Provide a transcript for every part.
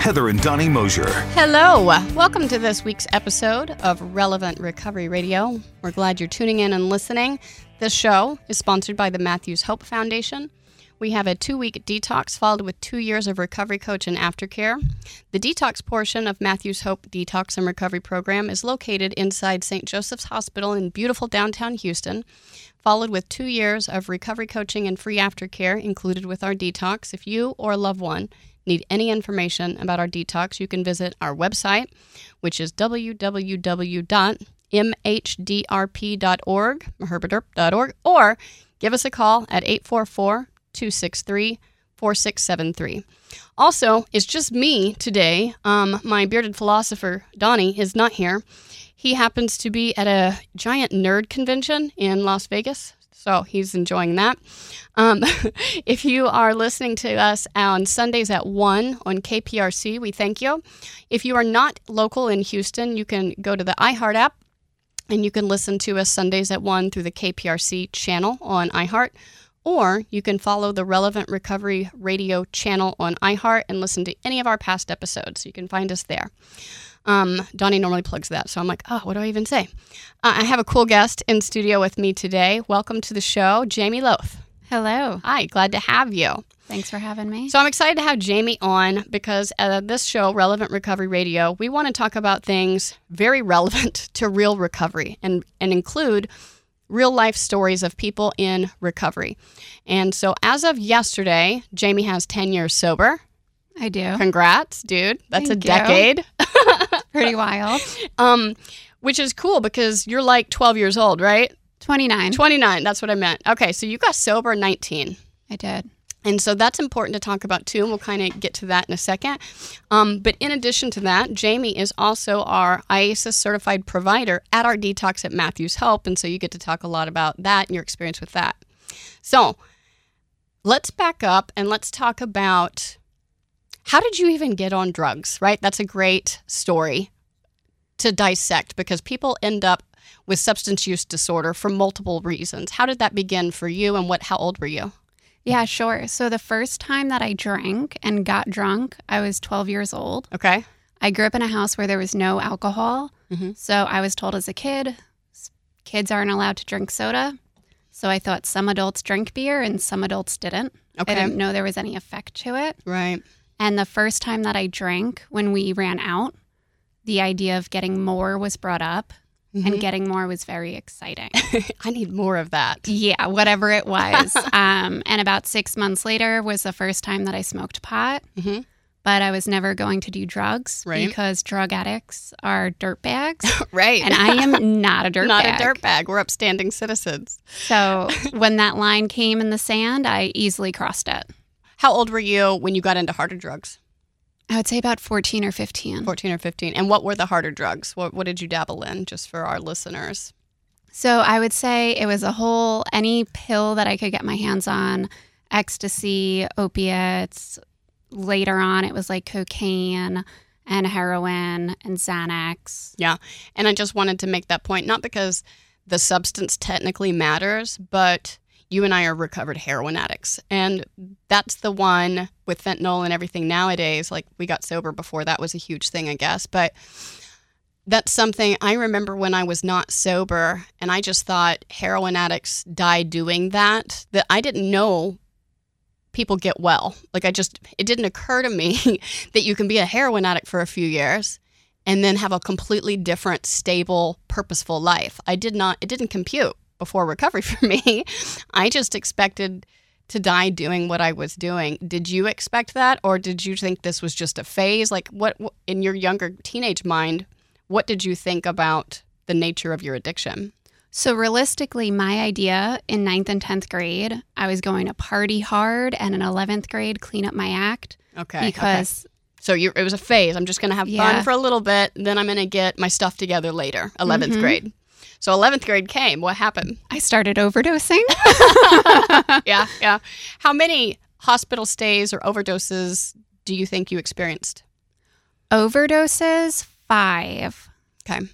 Heather and Donnie Mosher. Hello. Welcome to this week's episode of Relevant Recovery Radio. We're glad you're tuning in and listening. This show is sponsored by the Matthews Hope Foundation. We have a two week detox followed with two years of recovery coach and aftercare. The detox portion of Matthews Hope Detox and Recovery Program is located inside St. Joseph's Hospital in beautiful downtown Houston, followed with two years of recovery coaching and free aftercare included with our detox. If you or a loved one need any information about our detox, you can visit our website, which is www.mhdrp.org, herberderp.org, or give us a call at 844 263 4673. Also, it's just me today. Um, my bearded philosopher, Donnie, is not here. He happens to be at a giant nerd convention in Las Vegas. So he's enjoying that. Um, if you are listening to us on Sundays at 1 on KPRC, we thank you. If you are not local in Houston, you can go to the iHeart app and you can listen to us Sundays at 1 through the KPRC channel on iHeart or you can follow the Relevant Recovery Radio channel on iHeart and listen to any of our past episodes. You can find us there. Um, Donnie normally plugs that, so I'm like, oh, what do I even say? Uh, I have a cool guest in studio with me today. Welcome to the show, Jamie Lowth. Hello. Hi, glad to have you. Thanks for having me. So I'm excited to have Jamie on because uh, this show, Relevant Recovery Radio, we want to talk about things very relevant to real recovery and, and include real life stories of people in recovery. And so as of yesterday, Jamie has 10 years sober. I do. Congrats, dude. That's Thank a decade. Pretty wild. um, which is cool because you're like 12 years old, right? 29. 29, that's what I meant. Okay, so you got sober 19. I did. And so that's important to talk about too, and we'll kind of get to that in a second. Um, but in addition to that, Jamie is also our IASIS certified provider at our detox at Matthews Hope. And so you get to talk a lot about that and your experience with that. So let's back up and let's talk about how did you even get on drugs, right? That's a great story to dissect because people end up with substance use disorder for multiple reasons. How did that begin for you and what how old were you? Yeah, sure. So the first time that I drank and got drunk, I was 12 years old. Okay. I grew up in a house where there was no alcohol. Mhm. So I was told as a kid, kids aren't allowed to drink soda. So I thought some adults drink beer and some adults didn't. Okay. I didn't know there was any effect to it. Right. And the first time that I drank, when we ran out, the idea of getting more was brought up, Mhm. and getting more was very exciting. I need more of that. Yeah, whatever it was. um, and about six months later was the first time that I smoked pot. Mhm. But I was never going to do drugs Right. because drug addicts are dirt bags. Right. and I am not a dirt not bag. a dirt bag. We're upstanding citizens. So when that line came in the sand, I easily crossed it. How old were you when you got into harder drugs? I would say about 14 or 15. 14 or 15. And what were the harder drugs? What, what did you dabble in, just for our listeners? So I would say it was a whole, any pill that I could get my hands on, ecstasy, opiates. Later on, it was like cocaine and heroin and Xanax. Yeah. And I just wanted to make that point, not because the substance technically matters, but you and I are recovered heroin addicts. And that's the one with fentanyl and everything nowadays. Like we got sober before that was a huge thing, I guess. But that's something I remember when I was not sober and I just thought heroin addicts die doing that, that I didn't know people get well. Like I just, it didn't occur to me that you can be a heroin addict for a few years and then have a completely different, stable, purposeful life. I did not, it didn't compute before recovery for me. I just expected to die doing what I was doing. Did you expect that or did you think this was just a phase? Like what in your younger teenage mind, what did you think about the nature of your addiction? So, realistically, my idea in ninth and 10th grade, I was going to party hard and in 11th grade, clean up my act Okay. because So you it was a phase. I'm just going to have Yeah. fun for a little bit, then I'm going to get my stuff together later. 11th Mhm. grade. So 11th grade came. What happened? I started overdosing. yeah, yeah. How many hospital stays or overdoses do you think you experienced? Overdoses, five. Okay.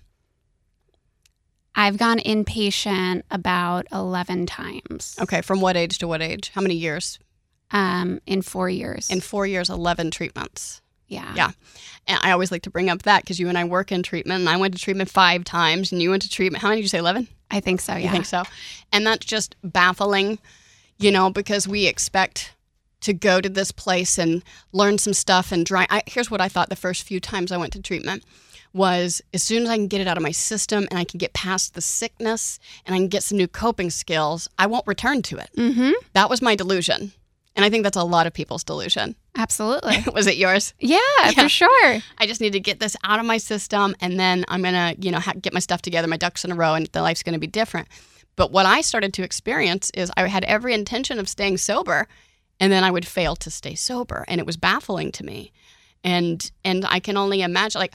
I've gone inpatient about 11 times Okay, from what age to what age? How many years? um, in four years. In 4 years 11 treatments. Yeah. Yeah. And I always like to bring up that because you and I work in treatment, and I went to treatment five times, and you went to treatment. How many did you say? Eleven? I think so. Yeah. think so? And that's just baffling, you know, because we expect to go to this place and learn some stuff and dry. I, here's what I thought the first few times I went to treatment was as soon as I can get it out of my system and I can get past the sickness and I can get some new coping skills, I won't return to it. Mm-hmm. That was my delusion. And I think that's a lot of people's delusion. Absolutely. was it yours? Yeah, Yeah. for sure. I just need to get this out of my system, and then I'm gonna, you know, ha- get my stuff together, my ducks in a row, and the life's gonna be different. But what I started to experience is I had every intention of staying sober, and then I would fail to stay sober, and it was baffling to me. And and I can only imagine, like,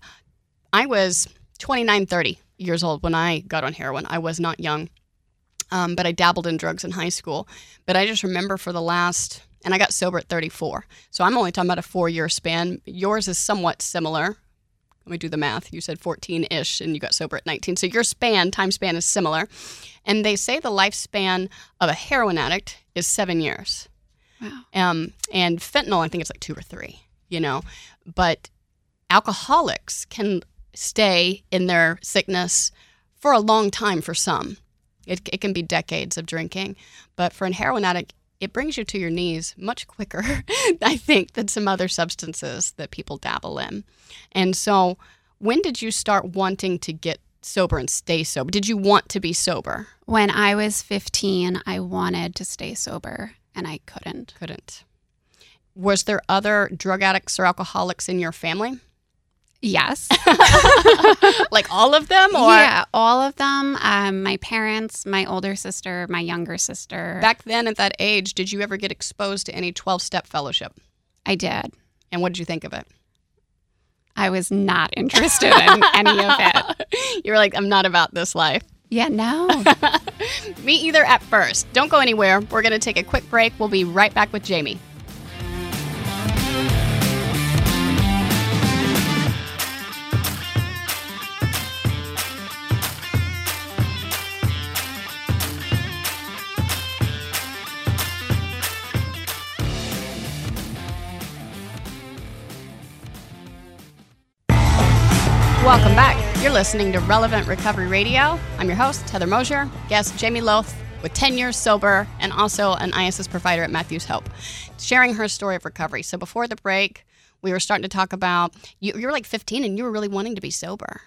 I was 29, 30 years old when I got on heroin. I was not young, um, but I dabbled in drugs in high school. But I just remember for the last, and I got sober at 34. So I'm only talking about a four year span. Yours is somewhat similar. Let me do the math. You said 14 ish and you got sober at 19. So your span, time span is similar. And they say the lifespan of a heroin addict is seven years. Wow. Um, and fentanyl, I think it's like two or three, you know. But alcoholics can stay in their sickness for a long time for some. It, it can be decades of drinking. But for an heroin addict, it brings you to your knees much quicker, I think, than some other substances that people dabble in. And so, when did you start wanting to get sober and stay sober? Did you want to be sober? When I was 15, I wanted to stay sober and I couldn't. Couldn't. Was there other drug addicts or alcoholics in your family? Yes. like all of them? Or yeah, all of them. Um, my parents, my older sister, my younger sister. back then at that age, did you ever get exposed to any 12 step fellowship? I did. And what did you think of it? I was not interested in any of it. You were like, I'm not about this life. Yeah, no. Me either at first. Don't go anywhere. We're going to take a quick break. We'll be right back with Jamie. You're listening to Relevant Recovery Radio. I'm your host, Heather Mosher, guest Jamie Lowth, with 10 years sober and also an IASIS provider at Matthews Hope, sharing her story of recovery. So before the break, we were starting to talk about you, you were like 15 and you were really wanting to be sober.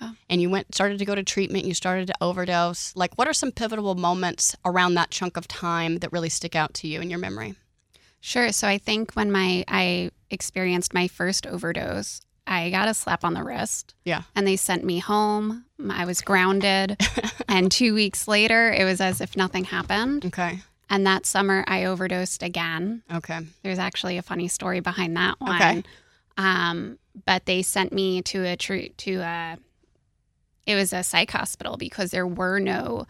Yeah. And you went started to go to treatment, you started to overdose. Like what are some pivotal moments around that chunk of time that really stick out to you in your memory? Sure. So I think when my I experienced my first overdose, I got a slap on the wrist. Yeah. And they sent me home. I was grounded. and 2 weeks later, it was as if nothing happened. Okay. And that summer I overdosed again. Okay. There's actually a funny story behind that one. Okay. Um, but they sent me to a tr- to a it was a psych hospital because there were no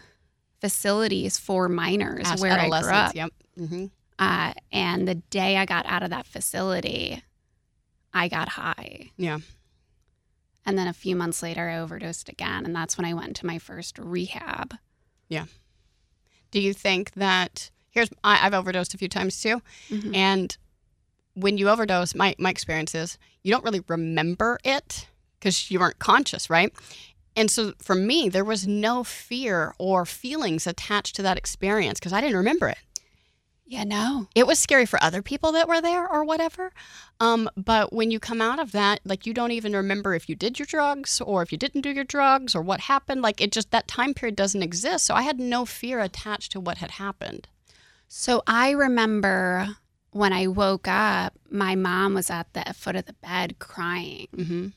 facilities for minors As where I grew up. Yep. hmm Uh, and the day I got out of that facility, I got high. Yeah. And then a few months later, I overdosed again. And that's when I went to my first rehab. Yeah. Do you think that here's I, I've overdosed a few times too, Mhm. and when you overdose, my my experience is you don't really remember it because you weren't conscious, right? And so for me, there was no fear or feelings attached to that experience because I didn't remember it. Yeah, no. It was scary for other people that were there or whatever. Um, but when you come out of that, like you don't even remember if you did your drugs or if you didn't do your drugs or what happened. Like it just, that time period doesn't exist. So I had no fear attached to what had happened. So I remember when I woke up, my mom was at the foot of the bed crying. Mm-hmm.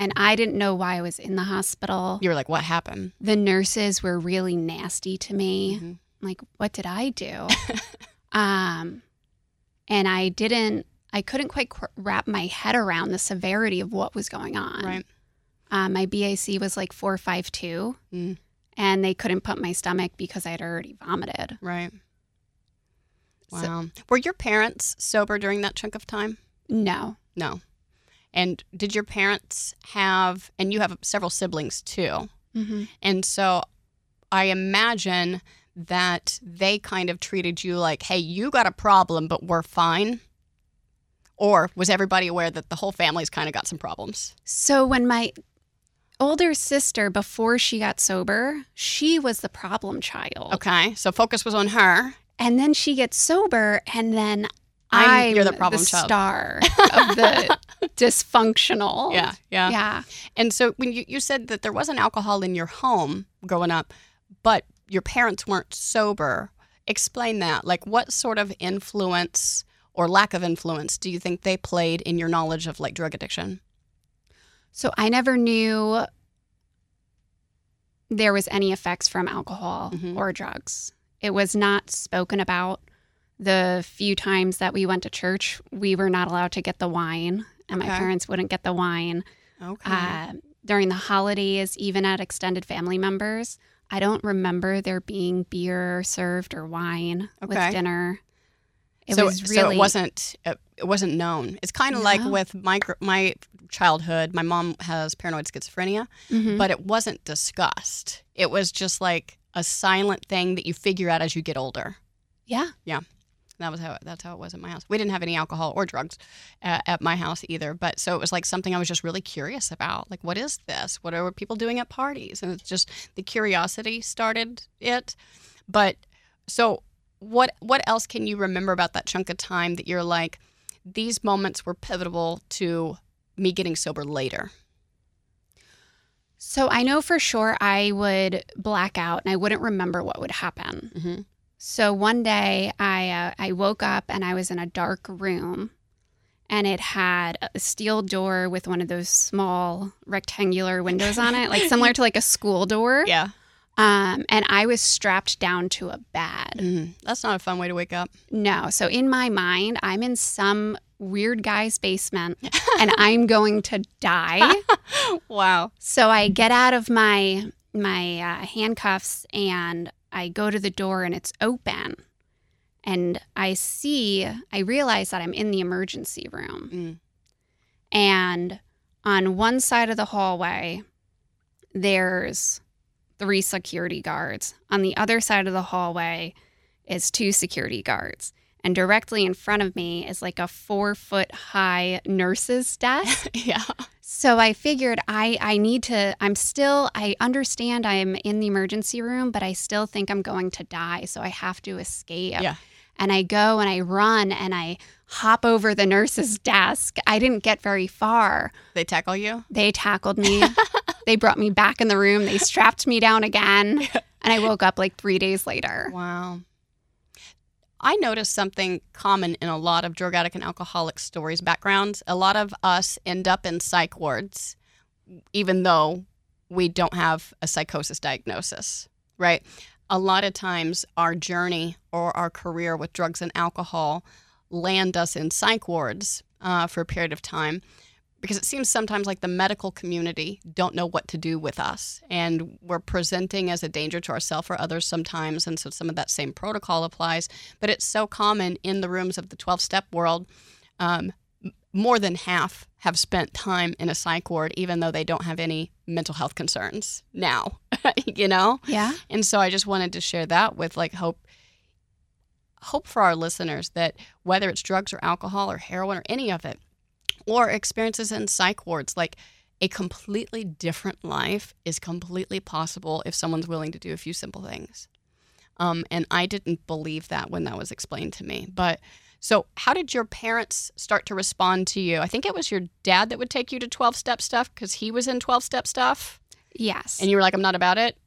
And I didn't know why I was in the hospital. You were like, what happened? The nurses were really nasty to me. Mhm. Like what did i do um and i didn't I couldn't quite qu- wrap my head around the severity of what was going on. Right. Uh, my BAC was like 452, Mm. and they couldn't pump my stomach because I had already vomited. Right. So- Wow. Were your parents sober during that chunk of time? No. No. And did your parents have, and you have several siblings too. Mm-hmm. And so I imagine that they kind of treated you like, hey, you got a problem, but we're fine. Or was everybody aware that the whole family's kind of got some problems? So when my older sister, before she got sober, she was the problem child. Okay. So focus was on her. And then she gets sober, and then I'm- I'm, you're the problem child. star of the dysfunctional. Yeah. Yeah. Yeah. And so when you, you said that there wasn't alcohol in your home growing up, but your parents weren't sober, explain that. Like, what sort of influence or lack of influence do you think they played in your knowledge of like drug addiction? So I never knew there was any effects from alcohol Mhm. or drugs. It was not spoken about. The few times that we went to church, we were not allowed to get the wine, and my parents wouldn't get the wine. Okay. Uh, during the holidays, even at extended family members, I don't remember there being beer served or wine Okay. with dinner. It so, was so really it wasn't it, wasn't known. It's kind of like with my my childhood. My mom has paranoid schizophrenia, Mhm. but it wasn't discussed. It was just like a silent thing that you figure out as you get older. Yeah. Yeah. That was how that's how it was at my house. We didn't have any alcohol or drugs at, at my house either, but so it was like something I was just really curious about. Like, what is this? What are people doing at parties? And it's just the curiosity started it. But so, what what else can you remember about that chunk of time that you're like, these moments were pivotal to me getting sober later? So I know for sure I would black out and I wouldn't remember what would happen. Mm-hmm. So one day I uh, I woke up and I was in a dark room, and it had a steel door with one of those small rectangular windows on it, like similar to like a school door. Yeah, Um, and I was strapped down to a bed. Mhm. that's not a fun way to wake up. No, so in my mind, I'm in some weird guy's basement, and I'm going to die. wow. So I get out of my my uh, handcuffs and I go to the door and it's open. And I see, I realize that I'm in the emergency room. Mm. And on one side of the hallway, there's three security guards. On the other side of the hallway is two security guards. And directly in front of me is like a four foot high nurse's desk. yeah. So I figured I, I need to, I'm still, I understand I'm in the emergency room, but I still think I'm going to die. So I have to escape. Yeah. And I go and I run and I hop over the nurse's desk. I didn't get very far. They tackle you. They tackled me. they brought me back in the room. They strapped me down again. And I woke up like three days later. Wow. I noticed something common in a lot of drug addict and alcoholic stories backgrounds. A lot of us end up in psych wards, even though we don't have a psychosis diagnosis, right? A lot of times, our journey or our career with drugs and alcohol land us in psych wards uh, for a period of time because it seems sometimes like the medical community don't know what to do with us. And we're presenting as a danger to ourselves or others sometimes and so some of that same protocol applies. But it's so common in the rooms of the 12-step world um, more than half have spent time in a psych ward even though they don't have any mental health concerns now you know? Yeah. and so I just wanted to share that with like hope hope for our listeners that whether it's drugs or alcohol or heroin or any of it or experiences in psych wards like a completely different life is completely possible if someone's willing to do a few simple things. Um, and I didn't believe that when that was explained to me. But so, how did your parents start to respond to you? I think it was your dad that would take you to 12 step stuff because he was in 12 step stuff. Yes. And you were like, I'm not about it.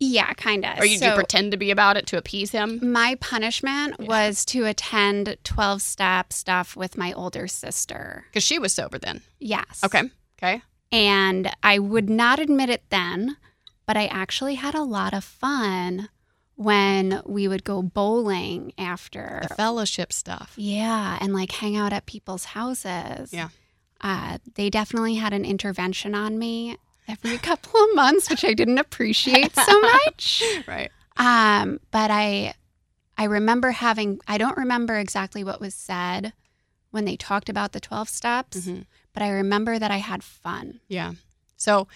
Yeah, kind of. Or you do pretend to be about it to appease him? My punishment Yeah. was to attend 12 step stuff with my older sister. Because she was sober then. Yes. Okay. Okay. And I would not admit it then, but I actually had a lot of fun when we would go bowling after. The fellowship stuff. Yeah, and like hang out at people's houses. Yeah. Uh, they definitely had an intervention on me every couple of months, which I didn't appreciate so much. Right. Um, but I, I remember having. I don't remember exactly what was said when they talked about the twelve steps, Mhm. but I remember that I had fun. Yeah. So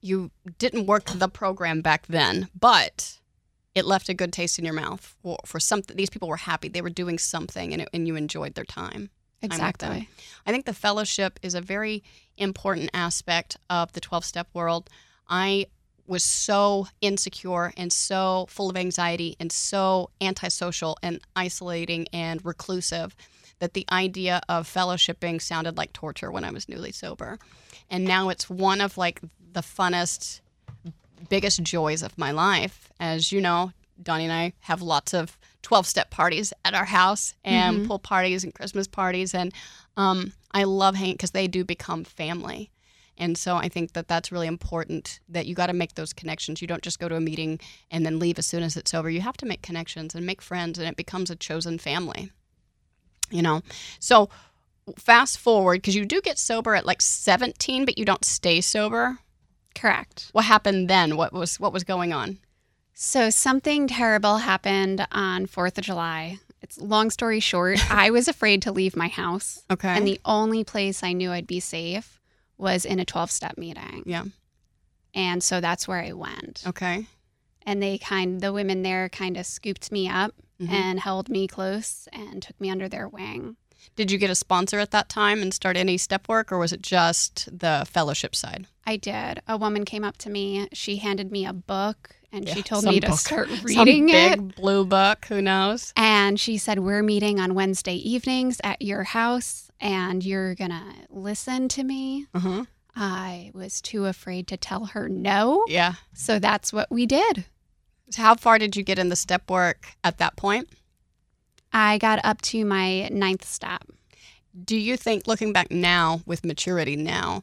you didn't work the program back then, but it left a good taste in your mouth for, for something. These people were happy. They were doing something and, it, and you enjoyed their time. Exactly. I think the fellowship is a very important aspect of the 12 step world. I was so insecure and so full of anxiety and so antisocial and isolating and reclusive that the idea of fellowshipping sounded like torture when I was newly sober. And now it's one of like the funnest, biggest joys of my life. As you know, Donnie and I have lots of 12 step parties at our house and pool parties and Christmas parties. And um, I love hanging because they do become family. And so I think that that's really important that you got to make those connections. You don't just go to a meeting and then leave as soon as it's over. You have to make connections and make friends, and it becomes a chosen family. You know? So fast forward, because you do get sober at like 17, but you don't stay sober. Correct. What happened then? What was what was going on? So something terrible happened on 4th of July. It's long story short, I was afraid to leave my house. Okay. And the only place I knew I'd be safe was in a 12 step meeting. yeah. And so that's where I went. Okay. And they kind the women there kind of scooped me up Mhm. and held me close and took me under their wing. Did you get a sponsor at that time and start any step work, or was it just the fellowship side? I did. A woman came up to me. She handed me a book and Yeah, she told me to book. start Some reading it. big blue book. Who knows? And she said, We're meeting on Wednesday evenings at your house and you're going to listen to me. Uh huh. I was too afraid to tell her no. Yeah. So that's what we did. So how far did you get in the step work at that point? I got up to my ninth step. Do you think, looking back now with maturity now,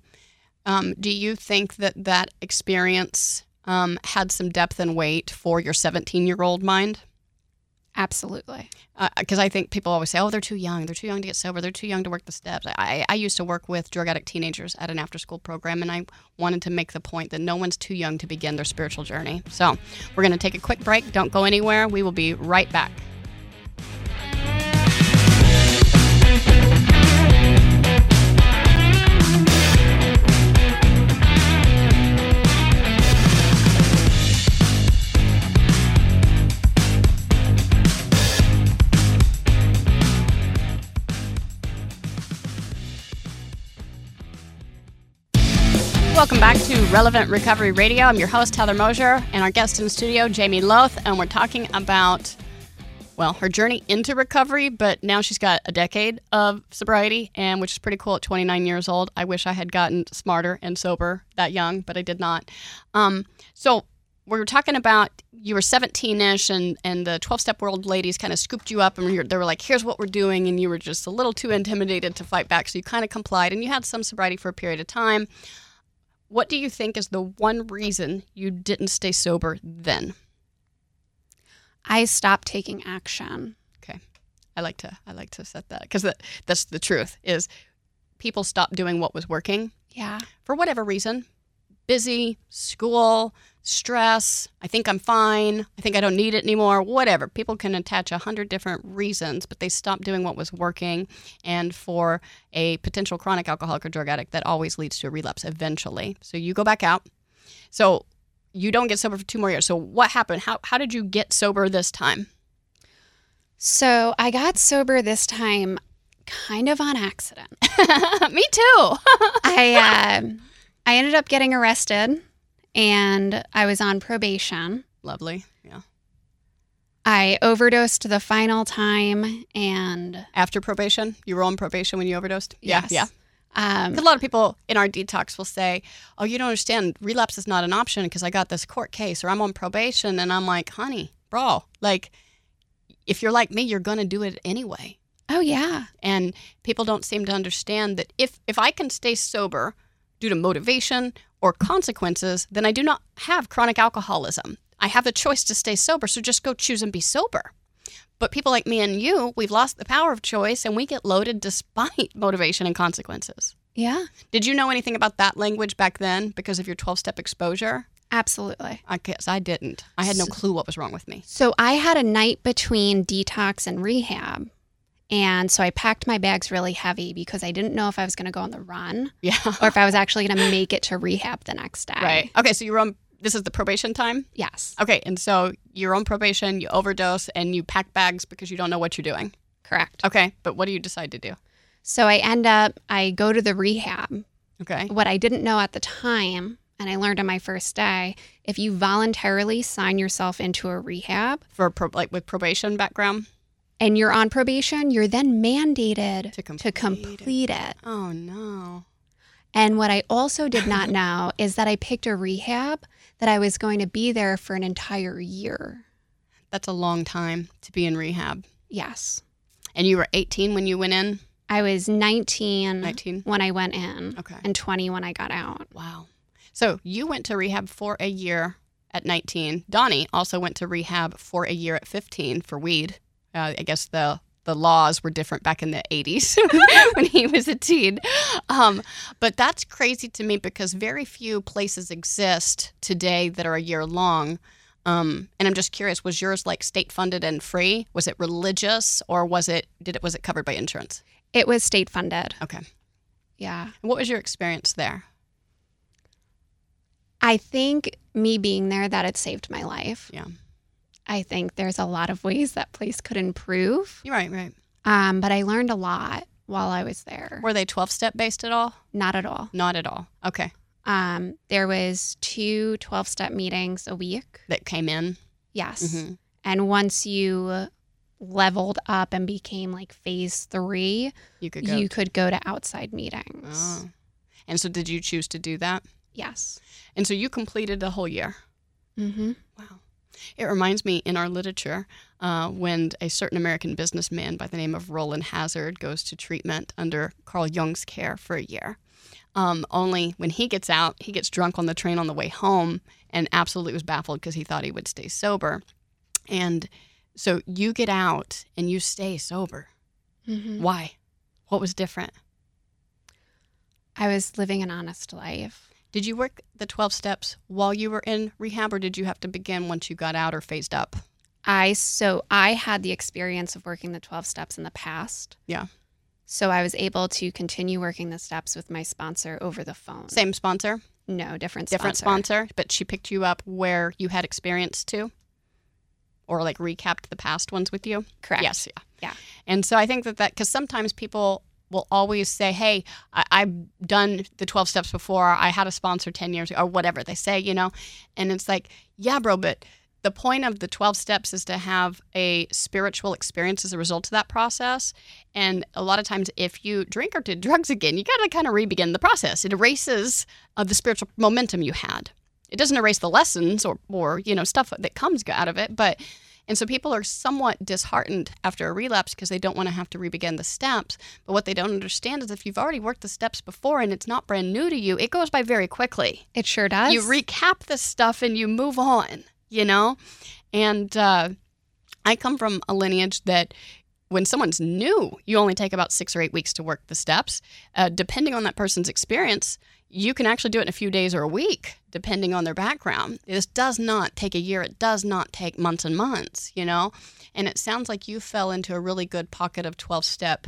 um, do you think that that experience um, had some depth and weight for your 17 year old mind? Absolutely. Because I think people always say, oh, they're too young. They're too young to get sober. They're too young to work the steps. I, I used to work with drug addict teenagers at an after school program, and I wanted to make the point that no one's too young to begin their spiritual journey. So we're going to take a quick break. Don't go anywhere. We will be right back. Welcome back to Relevant Recovery Radio. I'm your host, Heather Mosher, and our guest in studio, Jamie Lowth, and we're talking about, well, her journey into recovery, but now she's got a decade of sobriety, and which is pretty cool at 29 years old. I wish I had gotten smarter and sober that young, but I did not. Um, so we were talking about you were 17ish, and and the 12 step world ladies kind of scooped you up, and they were like, "Here's what we're doing," and you were just a little too intimidated to fight back, so you kind of complied, and you had some sobriety for a period of time. What do you think is the one reason you didn't stay sober then? I stopped taking action. Okay. I like to I like to set that because that, that's the truth is people stop doing what was working Yeah. for whatever reason. Busy, school, stress, I think I'm fine, I think I don't need it anymore, whatever. People can attach a hundred different reasons, but they stopped doing what was working. And for a potential chronic alcoholic or drug addict, that always leads to a relapse eventually. So you go back out. So you don't get sober for two more years. So what happened? How, how did you get sober this time? So I got sober this time kind of on accident. Me too. I um I ended up getting arrested and I was on probation. Lovely. Yeah. I overdosed the final time and After probation, you were on probation when you overdosed. yes. Yeah. Yeah. Um, A lot of people in our detox will say, "Oh, you don't understand. Relapse is not an option because I got this court case or I'm on probation." And I'm like, "Honey, bro, like, if you're like me, you're gonna do it anyway." oh yeah. And people don't seem to understand that if if I can stay sober due to motivation or consequences, then I do not have chronic alcoholism. I have the choice to stay sober, so just go choose and be sober. But people like me and you, we've lost the power of choice and we get loaded despite motivation and consequences. Yeah, Did you know anything about that language back then because of your 12 step exposure? absolutely. I guess I didn't. I had no clue what was wrong with me. So I had a night between detox and rehab. And so I packed my bags really heavy because I didn't know if I was going to go on the run Yeah. or if I was actually going to make it to rehab the next day. Right. Okay, so you're on, this is the probation time? Yes, Okay, and so you're on probation, you overdose, and you pack bags because you don't know what you're doing. correct. Okay, but what do you decide to do? So I end up, I go to the rehab. Okay. What I didn't know at the time, and I learned on my first day, if you voluntarily sign yourself into a rehab For pro- like with probation background? and you're on probation, you're then mandated To to complete complete, it. Oh no. And what I also did not know is that I picked a rehab that I was going to be there for an entire year. That's a long time to be in rehab. Yes. And you were 18 when you went in? I was 19 19? when I went in Okay. and 20 when I got out. Wow. So you went to rehab for a year at 19. Donnie also went to rehab for a year at 15 for weed. Uh, I guess the the laws were different back in the 80s when he was a teen. Um, but that's crazy to me because very few places exist today that are a year long. Um, and I'm just curious, was yours like state funded and free? Was it religious or was it did it was it covered by insurance? It was state funded. Okay. Yeah. And what was your experience there? I think me being there that it saved my life. Yeah. I think there's a lot of ways that place could improve. You're right, right. Um, but I learned a lot while I was there. Were they 12 step based at all? Not at all. Not at all. Okay. Um, there was two 12 step meetings a week. That came in. Yes. Mhm. And once you leveled up and became like phase three, You could go. you could go to outside meetings. Oh. And so, did you choose to do that? Yes. And so, you completed the whole year. Mm-hmm. Wow. It reminds me in our literature uh, when a certain American businessman by the name of Rowland Hazard goes to treatment under Carl Jung's care for a year. Um, only when he gets out, he gets drunk on the train on the way home and absolutely was baffled because he thought he would stay sober. And so you get out and you stay sober. Mm-hmm. Why? What was different? I was living an honest life. Did you work the 12 steps while you were in rehab, or did you have to begin once you got out or phased up? I so I had the experience of working the 12 steps in the past. Yeah. So I was able to continue working the steps with my sponsor over the phone. Same sponsor, No, different different sponsor, but she picked you up where you had experience too? Or like recapped the past ones with you? Correct. Yes, yeah. Yeah. And so I think that that, because sometimes people will always say, hey, I, I've done the 12 steps before, I had a sponsor 10 years ago, or whatever they say, you know? And it's like, yeah, bro, but the point of the 12 steps is to have a spiritual experience as a result of that process. And a lot of times, if you drink or did drugs again, you got to kind of re begin the process. It erases uh, the spiritual momentum you had. It doesn't erase the lessons or, or, you know, stuff that comes out of it, but and so people are somewhat disheartened after a relapse because they don't want to have to re-begin the steps. But what they don't understand is if you've already worked the steps before and it's not brand new to you, it goes by very quickly. It sure does. You recap the stuff and you move on, you know? And uh, I come from a lineage that when someone's new, you only take about six or eight weeks to work the steps. Uh, depending on that person's experience, you can actually do it in a few days or a week, depending on their background. This does not take a year. It does not take months and months, you know? And it sounds like you fell into a really good pocket of 12 step.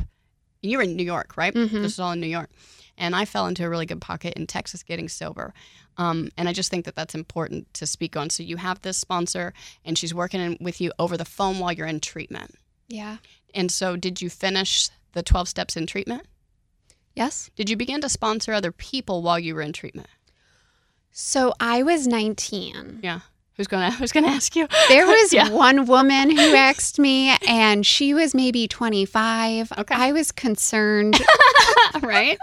You're in New York, right? Mhm. This is all in New York. And I fell into a really good pocket in Texas getting sober. Um, and I just think that that's important to speak on. So you have this sponsor, and she's working in- with you over the phone while you're in treatment. yeah. And so, did you finish the 12 steps in treatment? Yes. Did you begin to sponsor other people while you were in treatment? So I was 19. Yeah. Who's gonna Who's gonna ask you? There was Yeah. one woman who asked me, and she was maybe 25. Okay. I was concerned. right?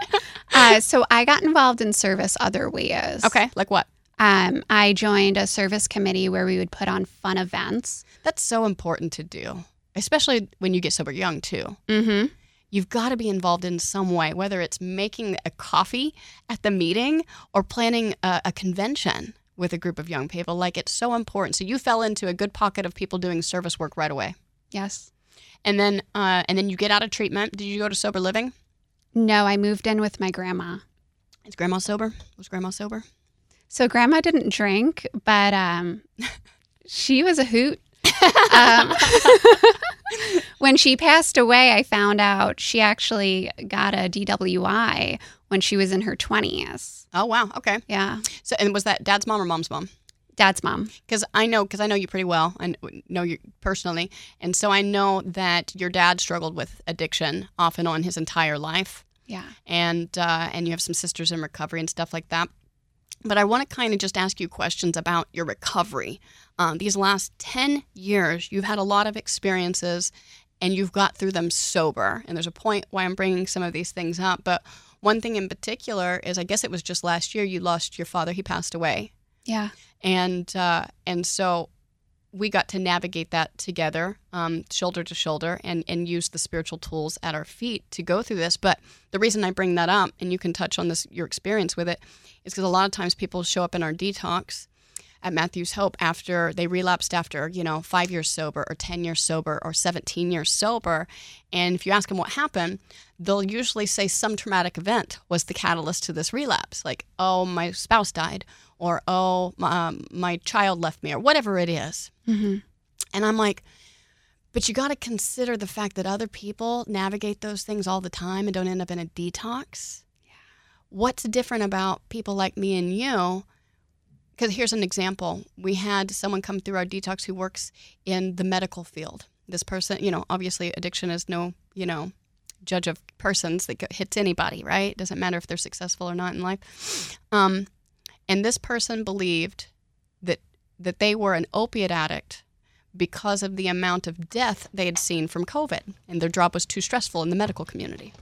uh, so I got involved in service other ways. Okay. Like what? Um, I joined a service committee where we would put on fun events. That's so important to do, especially when you get sober young too. Mm-hmm. You've got to be involved in some way, whether it's making a coffee at the meeting or planning a, a convention with a group of young people. Like it's so important. So you fell into a good pocket of people doing service work right away, Yes. and then uh, and then you get out of treatment. Did you go to sober living? No, I moved in with my grandma. Is grandma sober? Was grandma sober? So grandma didn't drink, but um, she was a hoot. Um, when she passed away, I found out she actually got a DWI when she was in her 20s. Oh wow. Okay. Yeah. So and was that dad's mom or mom's mom? Dad's mom. because I know because I know you pretty well. I kn- know you personally, and so I know that your dad struggled with addiction off and on his entire life, Yeah. and uh, and you have some sisters in recovery and stuff like that. But I want to kind of just ask you questions about your recovery. Um, these last ten years, you've had a lot of experiences, and you've got through them sober. And there's a point why I'm bringing some of these things up, but one thing in particular is I guess it was just last year you lost your father. He passed away Yeah. and uh, and so we got to navigate that together, um, shoulder to shoulder, and and use the spiritual tools at our feet to go through this. But the reason I bring that up, and you can touch on this your experience with it, is because a lot of times people show up in our detox at Matthew's Hope after they relapsed after you know five years sober or ten years sober or seventeen years sober, and if you ask them what happened, they'll usually say some traumatic event was the catalyst to this relapse, like oh my spouse died or oh my, um, my child left me or whatever it is. Hmm and i'm like but you got to consider the fact that other people navigate those things all the time and don't end up in a detox. What's different about people like me and you because here's an example. We had someone come through our detox who works in the medical field. This person you know obviously addiction is no you know judge of persons that hits anybody right? Doesn't matter if they're successful or not in life. Um, and this person believed that that they were an opiate addict because of the amount of death they had seen from COVID, and their job was too stressful in the medical community.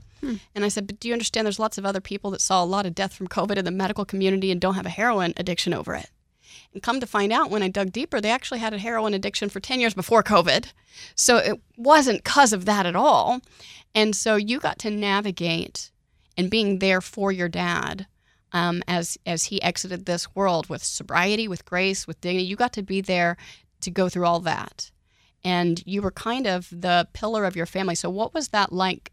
And I said, "But do you understand? There's lots of other people that saw a lot of death from COVID in the medical community and don't have a heroin addiction over it." And come to find out, when I dug deeper, they actually had a heroin addiction for 10 years before COVID. So it wasn't because of that at all. And so you got to navigate and being there for your dad um, as as he exited this world with sobriety, with grace, with dignity. You got to be there to go through all that, and you were kind of the pillar of your family. So what was that like?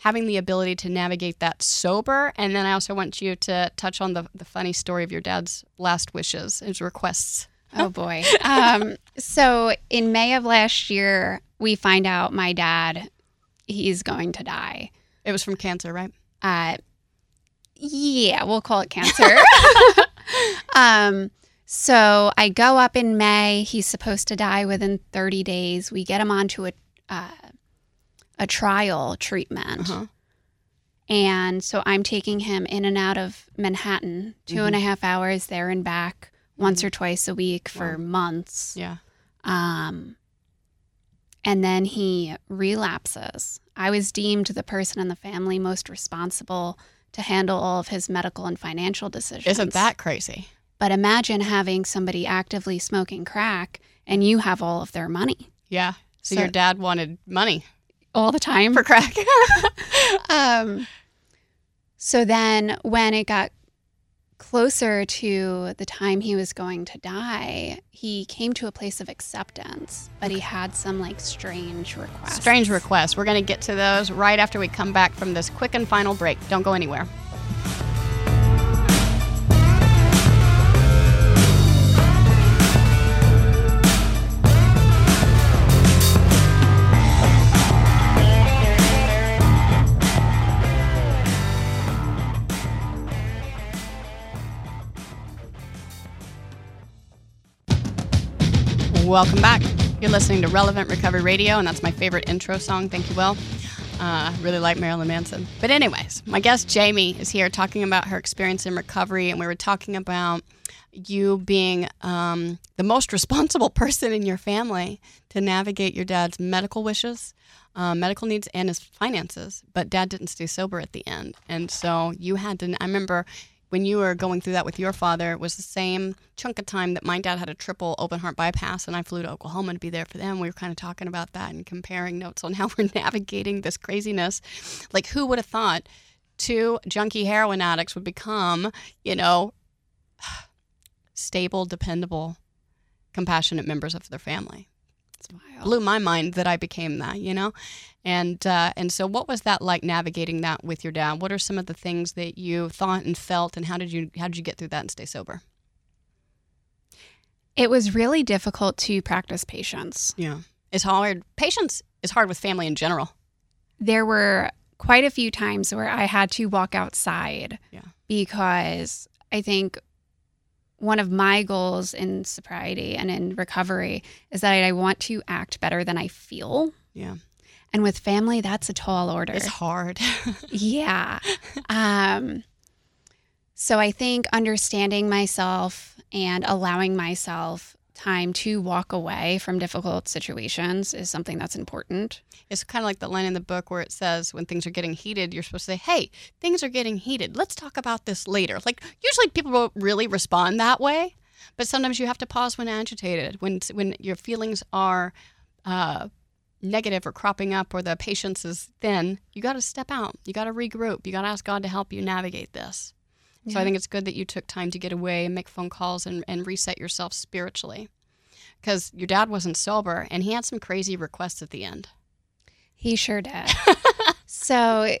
Having the ability to navigate that sober, and then I also want you to touch on the the funny story of your dad's last wishes, his requests. Oh boy. um, so in May of last year, we find out my dad, he's going to die. It was from cancer, right? Uh, yeah, we'll call it cancer. um, so I go up in May. He's supposed to die within 30 days. We get him onto a uh, a trial treatment. Uh-huh. And so I'm taking him in and out of Manhattan, two and a half hours there and back, once or twice a week for months. Yeah. Um, and then he relapses. I was deemed the person in the family most responsible to handle all of his medical and financial decisions. Isn't that crazy? But imagine having somebody actively smoking crack and you have all of their money Yeah. So, So- your dad wanted money all the time. for crack. um, so then when it got closer to the time he was going to die, he came to a place of acceptance, but he had some like strange requests. Strange requests. We're going to get to those right after we come back from this quick and final break. Don't go anywhere. Welcome back. You're listening to Relevant Recovery Radio, and that's my favorite intro song. Thank you, Will. Uh, really like Marilyn Manson. But, anyways, my guest Jamie is here talking about her experience in recovery, and we were talking about you being um, the most responsible person in your family to navigate your dad's medical wishes, uh, medical needs, and his finances. But dad didn't stay sober at the end. And so you had to, I remember when you were going through that with your father, it was the same chunk of time that my dad had a triple open heart bypass, and I flew to Oklahoma to be there for them. We were kind of talking about that and comparing notes on how we're navigating this craziness. Like, who would have thought two junkie heroin addicts would become, you know, stable, dependable, compassionate members of their family. Blew my mind that I became that, you know, and uh, and so what was that like navigating that with your dad? What are some of the things that you thought and felt, and how did you how did you get through that and stay sober? It was really difficult to practice patience. Yeah, it's hard. Patience is hard with family in general. There were quite a few times where I had to walk outside Yeah. because I think one of my goals in sobriety and in recovery is that I want to act better than I feel. Yeah, And with family, that's a tall order. it's hard. Yeah. um, so I think understanding myself and allowing myself time to walk away from difficult situations is something that's important. It's kind of like the line in the book where it says when things are getting heated, you're supposed to say, "Hey, things are getting heated. Let's talk about this later." Like usually people don't really respond that way, but sometimes you have to pause when agitated, when when your feelings are uh, negative or cropping up, or the patience is thin. You got to step out. You got to regroup. You got to ask God to help you navigate this. So I think it's good that you took time to get away and make phone calls and, and reset yourself spiritually. Because your dad wasn't sober and he had some crazy requests at the end. He sure did. so,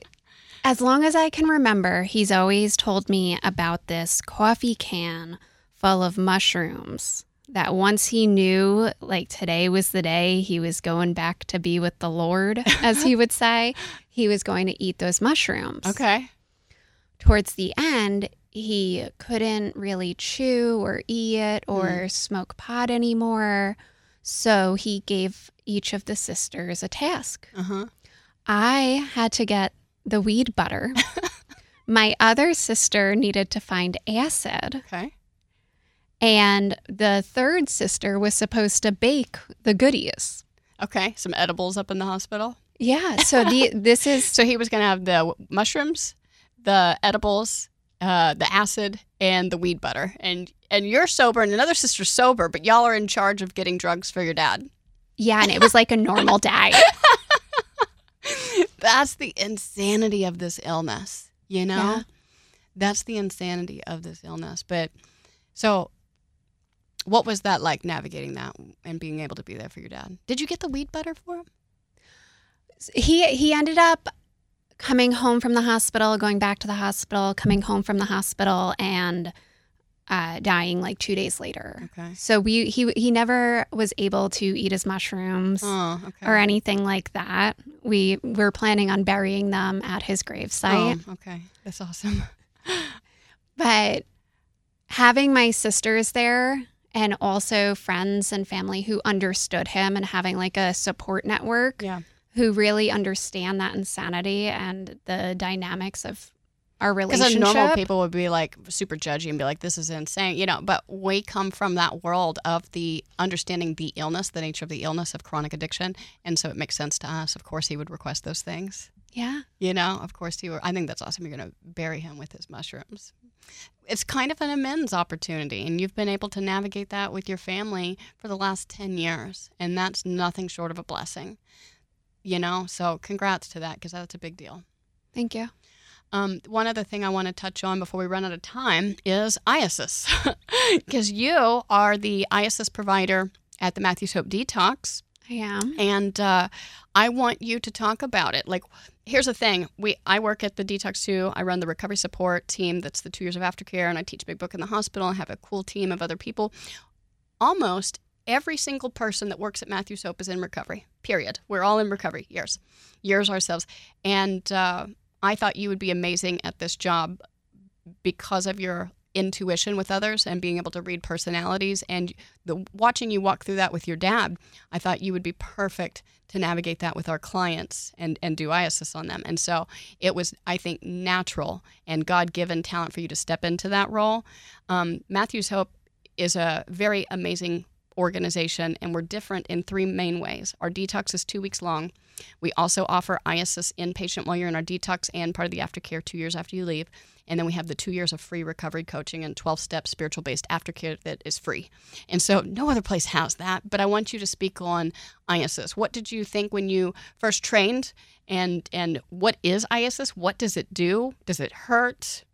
as long as I can remember, he's always told me about this coffee can full of mushrooms. That once he knew, like today was the day he was going back to be with the Lord, as he would say, he was going to eat those mushrooms. Okay. Towards the end, he couldn't really chew or eat or smoke pot anymore. So he gave each of the sisters a task. Uh huh. I had to get the weed butter. My other sister needed to find acid. Okay. And the third sister was supposed to bake the goodies. Okay. Some edibles up in the hospital. Yeah. So the this is So he was going to have the mushrooms, the edibles, uh, the acid, and the weed butter. And and you're sober, and another sister's sober, but y'all are in charge of getting drugs for your dad. yeah, and it was like a normal diet. That's the insanity of this illness, you know? Yeah. That's the insanity of this illness. But so, what was that like navigating that and being able to be there for your dad? Did you get the weed butter for him? He he ended up coming home from the hospital, going back to the hospital, coming home from the hospital, and uh, dying like two days later. Okay. So we he he never was able to eat his mushrooms. Oh, okay. or anything like that. We were planning on burying them at his gravesite. Oh, okay. That's awesome. But having my sisters there and also friends and family who understood him and having like a support network Yeah. Who really understand that insanity and the dynamics of our relationship. Because normal people would be like super judgy and be like, "This is insane," you know. But we come from that world of the understanding the illness, the nature of the illness of chronic addiction, and so it makes sense to us. Of course, he would request those things. yeah. You know, of course, you were. I think that's awesome. You're going to bury him with his mushrooms. It's kind of an amends opportunity, and you've been able to navigate that with your family for the last 10 years, and that's nothing short of a blessing. You know, so congrats to that because that's a big deal. Thank you. Um, one other thing I want to touch on before we run out of time is IASIS, because you are the IASIS provider at the Matthews Hope Detox. I am. and uh, I want you to talk about it. Like, here's the thing: we I work at the Detox too. I run the recovery support team. That's the two years of aftercare, and I teach Big Book in the hospital. I have a cool team of other people. Almost every single person that works at Matthews Hope is in recovery. Period. We're all in recovery. Years, years ourselves, and uh, I thought you would be amazing at this job because of your intuition with others and being able to read personalities and the watching you walk through that with your dad I thought you would be perfect to navigate that with our clients and, and do IASIS on them. And so it was, I think, natural and God given talent for you to step into that role. Um, Matthews Hope is a very amazing organization, and we're different in three main ways. Our detox is two weeks long. We also offer IASIS inpatient while you're in our detox and part of the aftercare two years after you leave. And then we have the two years of free recovery coaching and 12 step spiritual based aftercare that is free. And so no other place has that. But I want you to speak on IASIS. What did you think when you first trained? And, and what is IASIS? What does it do? Does it hurt?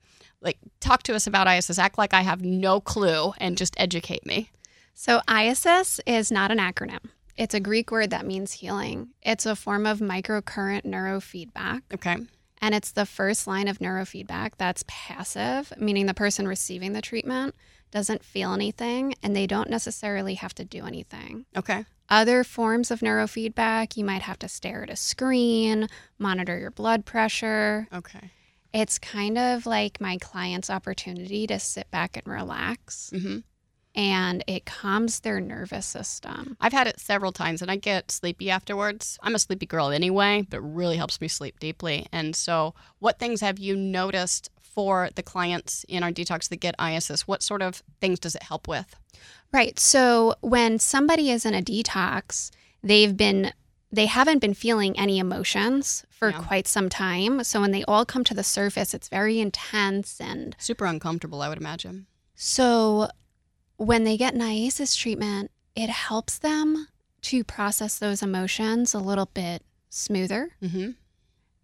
like talk to us about IASIS. Act like I have no clue and just educate me. So, IASIS is not an acronym. It's a Greek word that means healing. It's a form of microcurrent neurofeedback. Okay. And it's the first line of neurofeedback that's passive, meaning the person receiving the treatment doesn't feel anything and they don't necessarily have to do anything. Okay. Other forms of neurofeedback, you might have to stare at a screen, monitor your blood pressure. Okay. It's kind of like my client's opportunity to sit back and relax. hmm And it calms their nervous system. I've had it several times and I get sleepy afterwards. I'm a sleepy girl anyway, but it really helps me sleep deeply. And so, what things have you noticed for the clients in our detox that get IASIS? What sort of things does it help with? Right. So when somebody is in a detox, they've been they haven't been feeling any emotions for Yeah. quite some time. So when they all come to the surface, it's very intense and Super uncomfortable, I would imagine. so when they get an IASIS treatment, it helps them to process those emotions a little bit smoother. hmm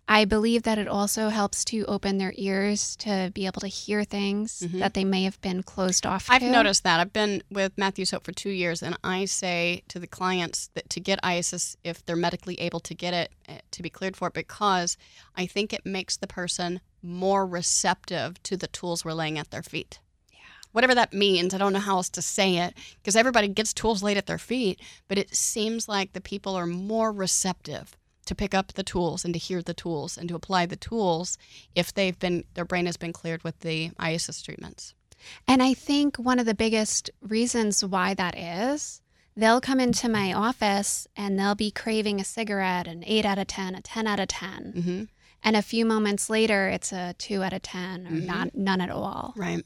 I believe that it also helps to open their ears to be able to hear things Mhm. that they may have been closed off I've to. noticed that. I've been with Matthews Hope for two years, and I say to the clients that to get IASIS, if they're medically able to get it, eh, to be cleared for it, because I think it makes the person more receptive to the tools we're laying at their feet. Whatever that means, I don't know how else to say it, because everybody gets tools laid at their feet, but it seems like the people are more receptive to pick up the tools and to hear the tools and to apply the tools if they've been their brain has been cleared with the IASIS treatments. And I think one of the biggest reasons why that is, they'll come into my office and they'll be craving a cigarette, an 8 out of 10, a 10 out of 10. Mm-hmm. And a few moments later, it's a 2 out of 10 or Mhm. not, none at all. Right.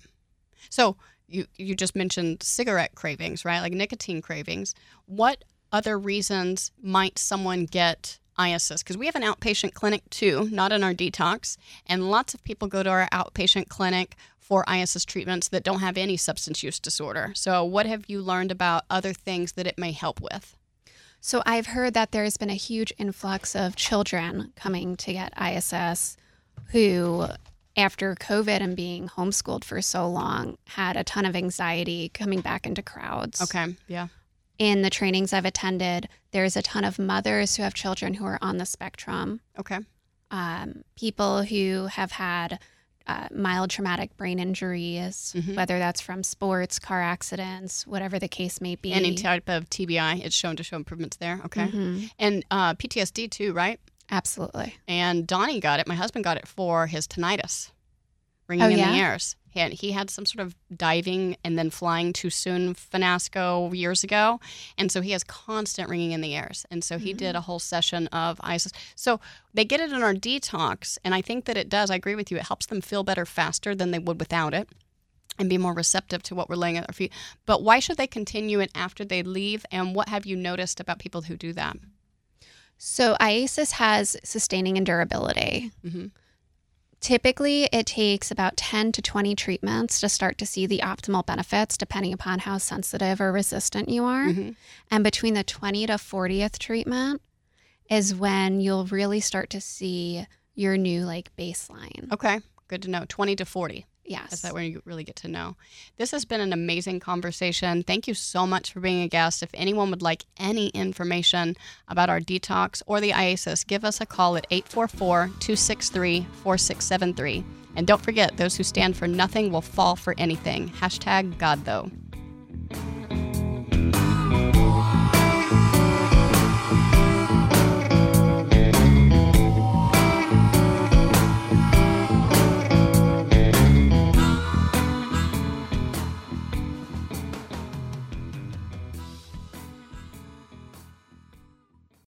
So you you just mentioned cigarette cravings, right? Like nicotine cravings. What other reasons might someone get IASIS? Because we have an outpatient clinic too, not in our detox, and lots of people go to our outpatient clinic for IASIS treatments that don't have any substance use disorder. So what have you learned about other things that it may help with? So I've heard that there's been a huge influx of children coming to get IASIS who, after COVID and being homeschooled for so long, had a ton of anxiety coming back into crowds. Okay. Yeah. In the trainings I've attended, there's a ton of mothers who have children who are on the spectrum, Okay. um, people who have had uh, mild traumatic brain injuries, Mhm. whether that's from sports, car accidents, whatever the case may be. Any type of TBI, it's shown to show improvements there. Okay. Mhm. And uh, PTSD too, right? Absolutely. And Donnie got it. My husband got it for his tinnitus, ringing Oh, in yeah? the ears. He had, he had some sort of diving and then flying too soon finasco years ago, and so he has constant ringing in the ears. And so he did Mm. a whole session of IASIS. So they get it in our detox, and I think that it does. I agree with you. It helps them feel better faster than they would without it. And be more receptive to what we're laying at their feet. But why should they continue it after they leave? And what have you noticed about people who do that? So IASIS has sustaining and durability. Mhm. Typically, it takes about 10 to 20 treatments to start to see the optimal benefits, depending upon how sensitive or resistant you are. Mhm. And between the 20 to 40th treatment is when you'll really start to see your new like baseline. Okay, good to know. 20 to 40. Yes. Is that where you really get to know? This has been an amazing conversation. Thank you so much for being a guest. If anyone would like any information about our detox or the IASIS, give us a call at 844 263 4673. And don't forget, those who stand for nothing will fall for anything. Hashtag God, though.